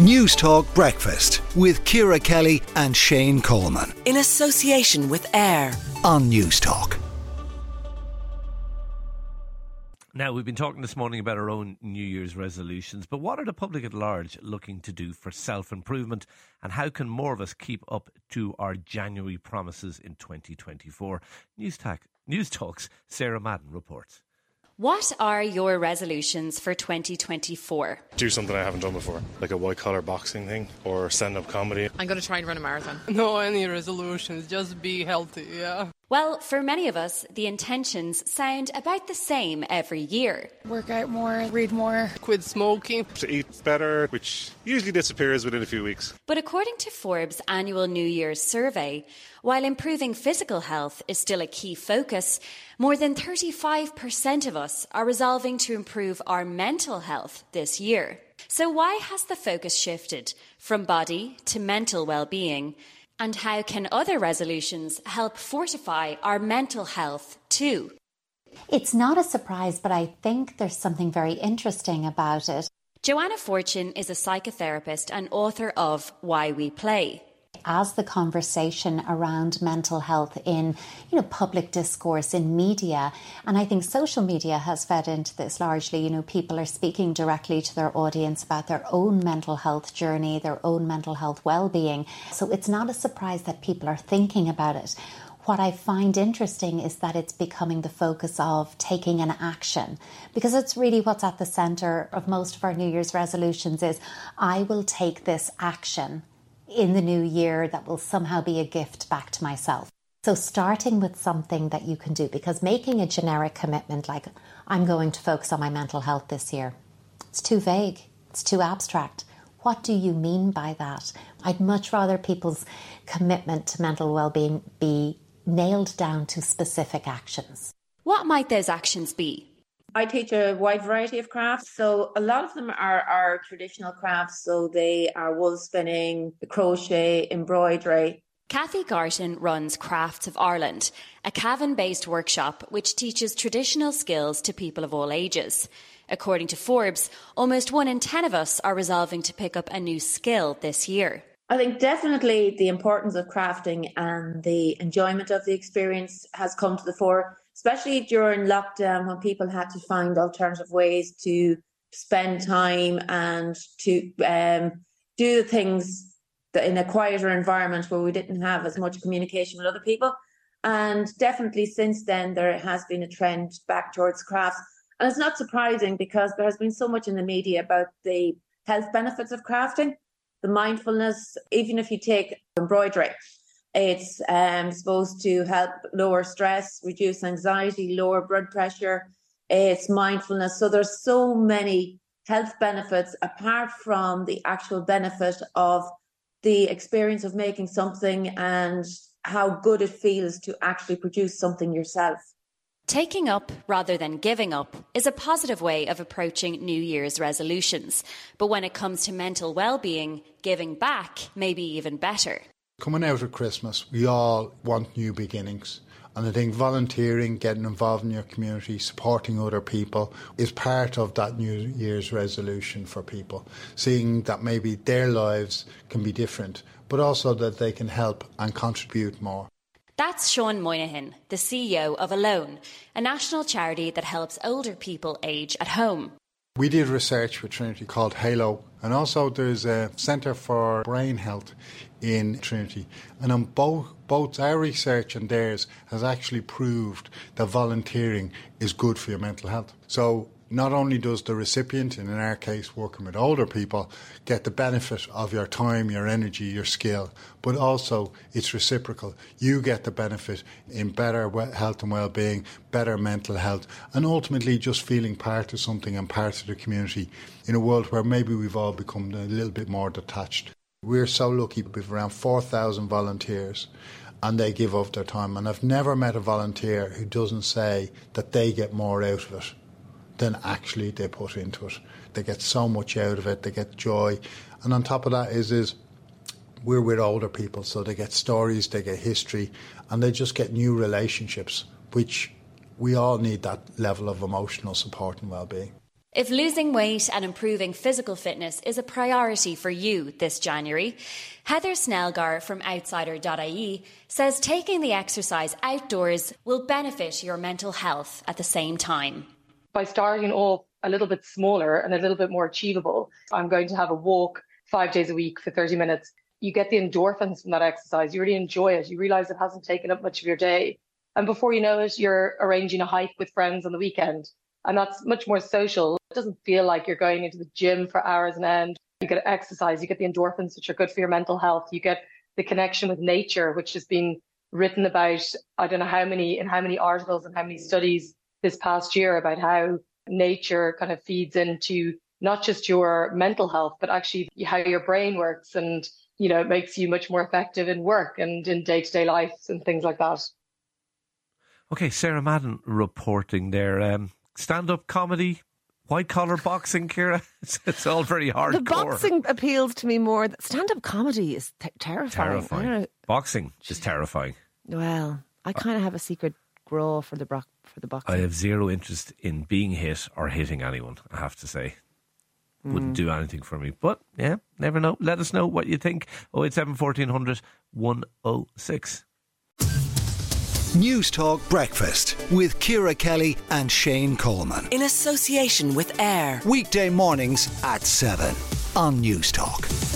Newstalk Breakfast with Ciara Kelly and Shane Coleman. In association with AIR on Newstalk. Now, we've been talking this morning about our own New Year's resolutions, but what are the public at large looking to do for self improvement and how can more of us keep up to our January promises in 2024? News, Talk, Newstalk's Sarah Madden reports. What are your resolutions for 2024? Do something I haven't done before, like a white collar boxing thing or stand up comedy. I'm going to try and run a marathon. No, any resolutions, just be healthy, yeah. Well, for many of us, the intentions sound about the same every year. Work out more, read more, quit smoking, to eat better, which usually disappears within a few weeks. But according to Forbes' annual New Year's survey, while improving physical health is still a key focus, more than 35% of us are resolving to improve our mental health this year. So, why has the focus shifted from body to mental well being? And how can other resolutions help fortify our mental health too? It's not a surprise, but I think there's something very interesting about it. Joanna Fortune is a psychotherapist and author of Why We Play as the conversation around mental health in you know public discourse in media. And I think social media has fed into this largely. You know people are speaking directly to their audience about their own mental health journey their own mental health well-being. So it's not a surprise that people are thinking about it. What I find interesting is that it's becoming the focus of taking an action because it's really what's at the center of most of our New Year's resolutions is I will take this action in the new year that will somehow be a gift back to myself. So, starting with something that you can do, because making a generic commitment like, I'm going to focus on my mental health this year, it's too vague, it's too abstract. What do you mean by that? I'd much rather people's commitment to mental well-being be nailed down to specific actions. What might those actions be? I teach a wide variety of crafts. So a lot of them are, are traditional crafts. So they are wool spinning, crochet, embroidery. Kathy Garton runs Crafts of Ireland, a Cavan based workshop which teaches traditional skills to people of all ages. According to Forbes, almost one in 10 of us are resolving to pick up a new skill this year. I think definitely the importance of crafting and the enjoyment of the experience has come to the fore especially during lockdown when people had to find alternative ways to spend time and to um, do the things in a quieter environment where we didn't have as much communication with other people. And definitely since then, there has been a trend back towards crafts. And it's not surprising because there has been so much in the media about the health benefits of crafting, the mindfulness, even if you take embroidery. It's um, supposed to help lower stress, reduce anxiety, lower blood pressure. It's mindfulness. So there's so many health benefits apart from the actual benefit of the experience of making something and how good it feels to actually produce something yourself. Taking up rather than giving up is a positive way of approaching New Year's resolutions. But when it comes to mental well-being, giving back may be even better. Coming out of Christmas, we all want new beginnings. And I think volunteering, getting involved in your community, supporting other people is part of that New Year's resolution for people. Seeing that maybe their lives can be different, but also that they can help and contribute more. That's Sean Moynihan, the CEO of Alone, a national charity that helps older people age at home. We did research with Trinity called Halo, and also there's a Centre for Brain Health in Trinity. And on both, both our research and theirs has actually proved that volunteering is good for your mental health. So not only does the recipient, and in our case working with older people, get the benefit of your time, your energy, your skill, but also it's reciprocal. You get the benefit in better health and well-being, better mental health, and ultimately just feeling part of something and part of the community in a world where maybe we've all become a little bit more detached. We're so lucky. We've around 4,000 volunteers and they give up their time. And I've never met a volunteer who doesn't say that they get more out of it than actually they put into it. They get so much out of it. They get joy, and on top of that is is we're with older people, so they get stories, they get history, and they just get new relationships, which we all need that level of emotional support and well-being. If losing weight and improving physical fitness is a priority for you this January, Heather Snellgar from Outsider.ie says taking the exercise outdoors will benefit your mental health at the same time. By starting off a little bit smaller and a little bit more achievable, I'm going to have a walk five days a week for 30 minutes. You get the endorphins from that exercise. You really enjoy it. You realize it hasn't taken up much of your day. And before you know it, you're arranging a hike with friends on the weekend. And that's much more social. It doesn't feel like you're going into the gym for hours and end. You get exercise, you get the endorphins, which are good for your mental health. You get the connection with nature, which has been written about, I don't know how many, in how many articles and how many studies this past year about how nature kind of feeds into not just your mental health, but actually how your brain works and, you know, it makes you much more effective in work and in day to day life and things like that. Okay, Sarah Madden reporting there. Um, stand up comedy, white collar boxing, Ciara. It's, it's, all very hard. The boxing appeals to me more. Stand up comedy is t- terrifying. Terrifying. Boxing is terrifying. Well, I kind of have a secret grow for the bro- for the boxing. I have zero interest in being hit or hitting anyone. I have to say. Wouldn't mm. do anything for me. But yeah, never know. Let us know what you think. 087 1400 106. Newstalk Breakfast with Ciara Kelly and Shane Coleman. In association with AIR. Weekday mornings at 7 on Newstalk.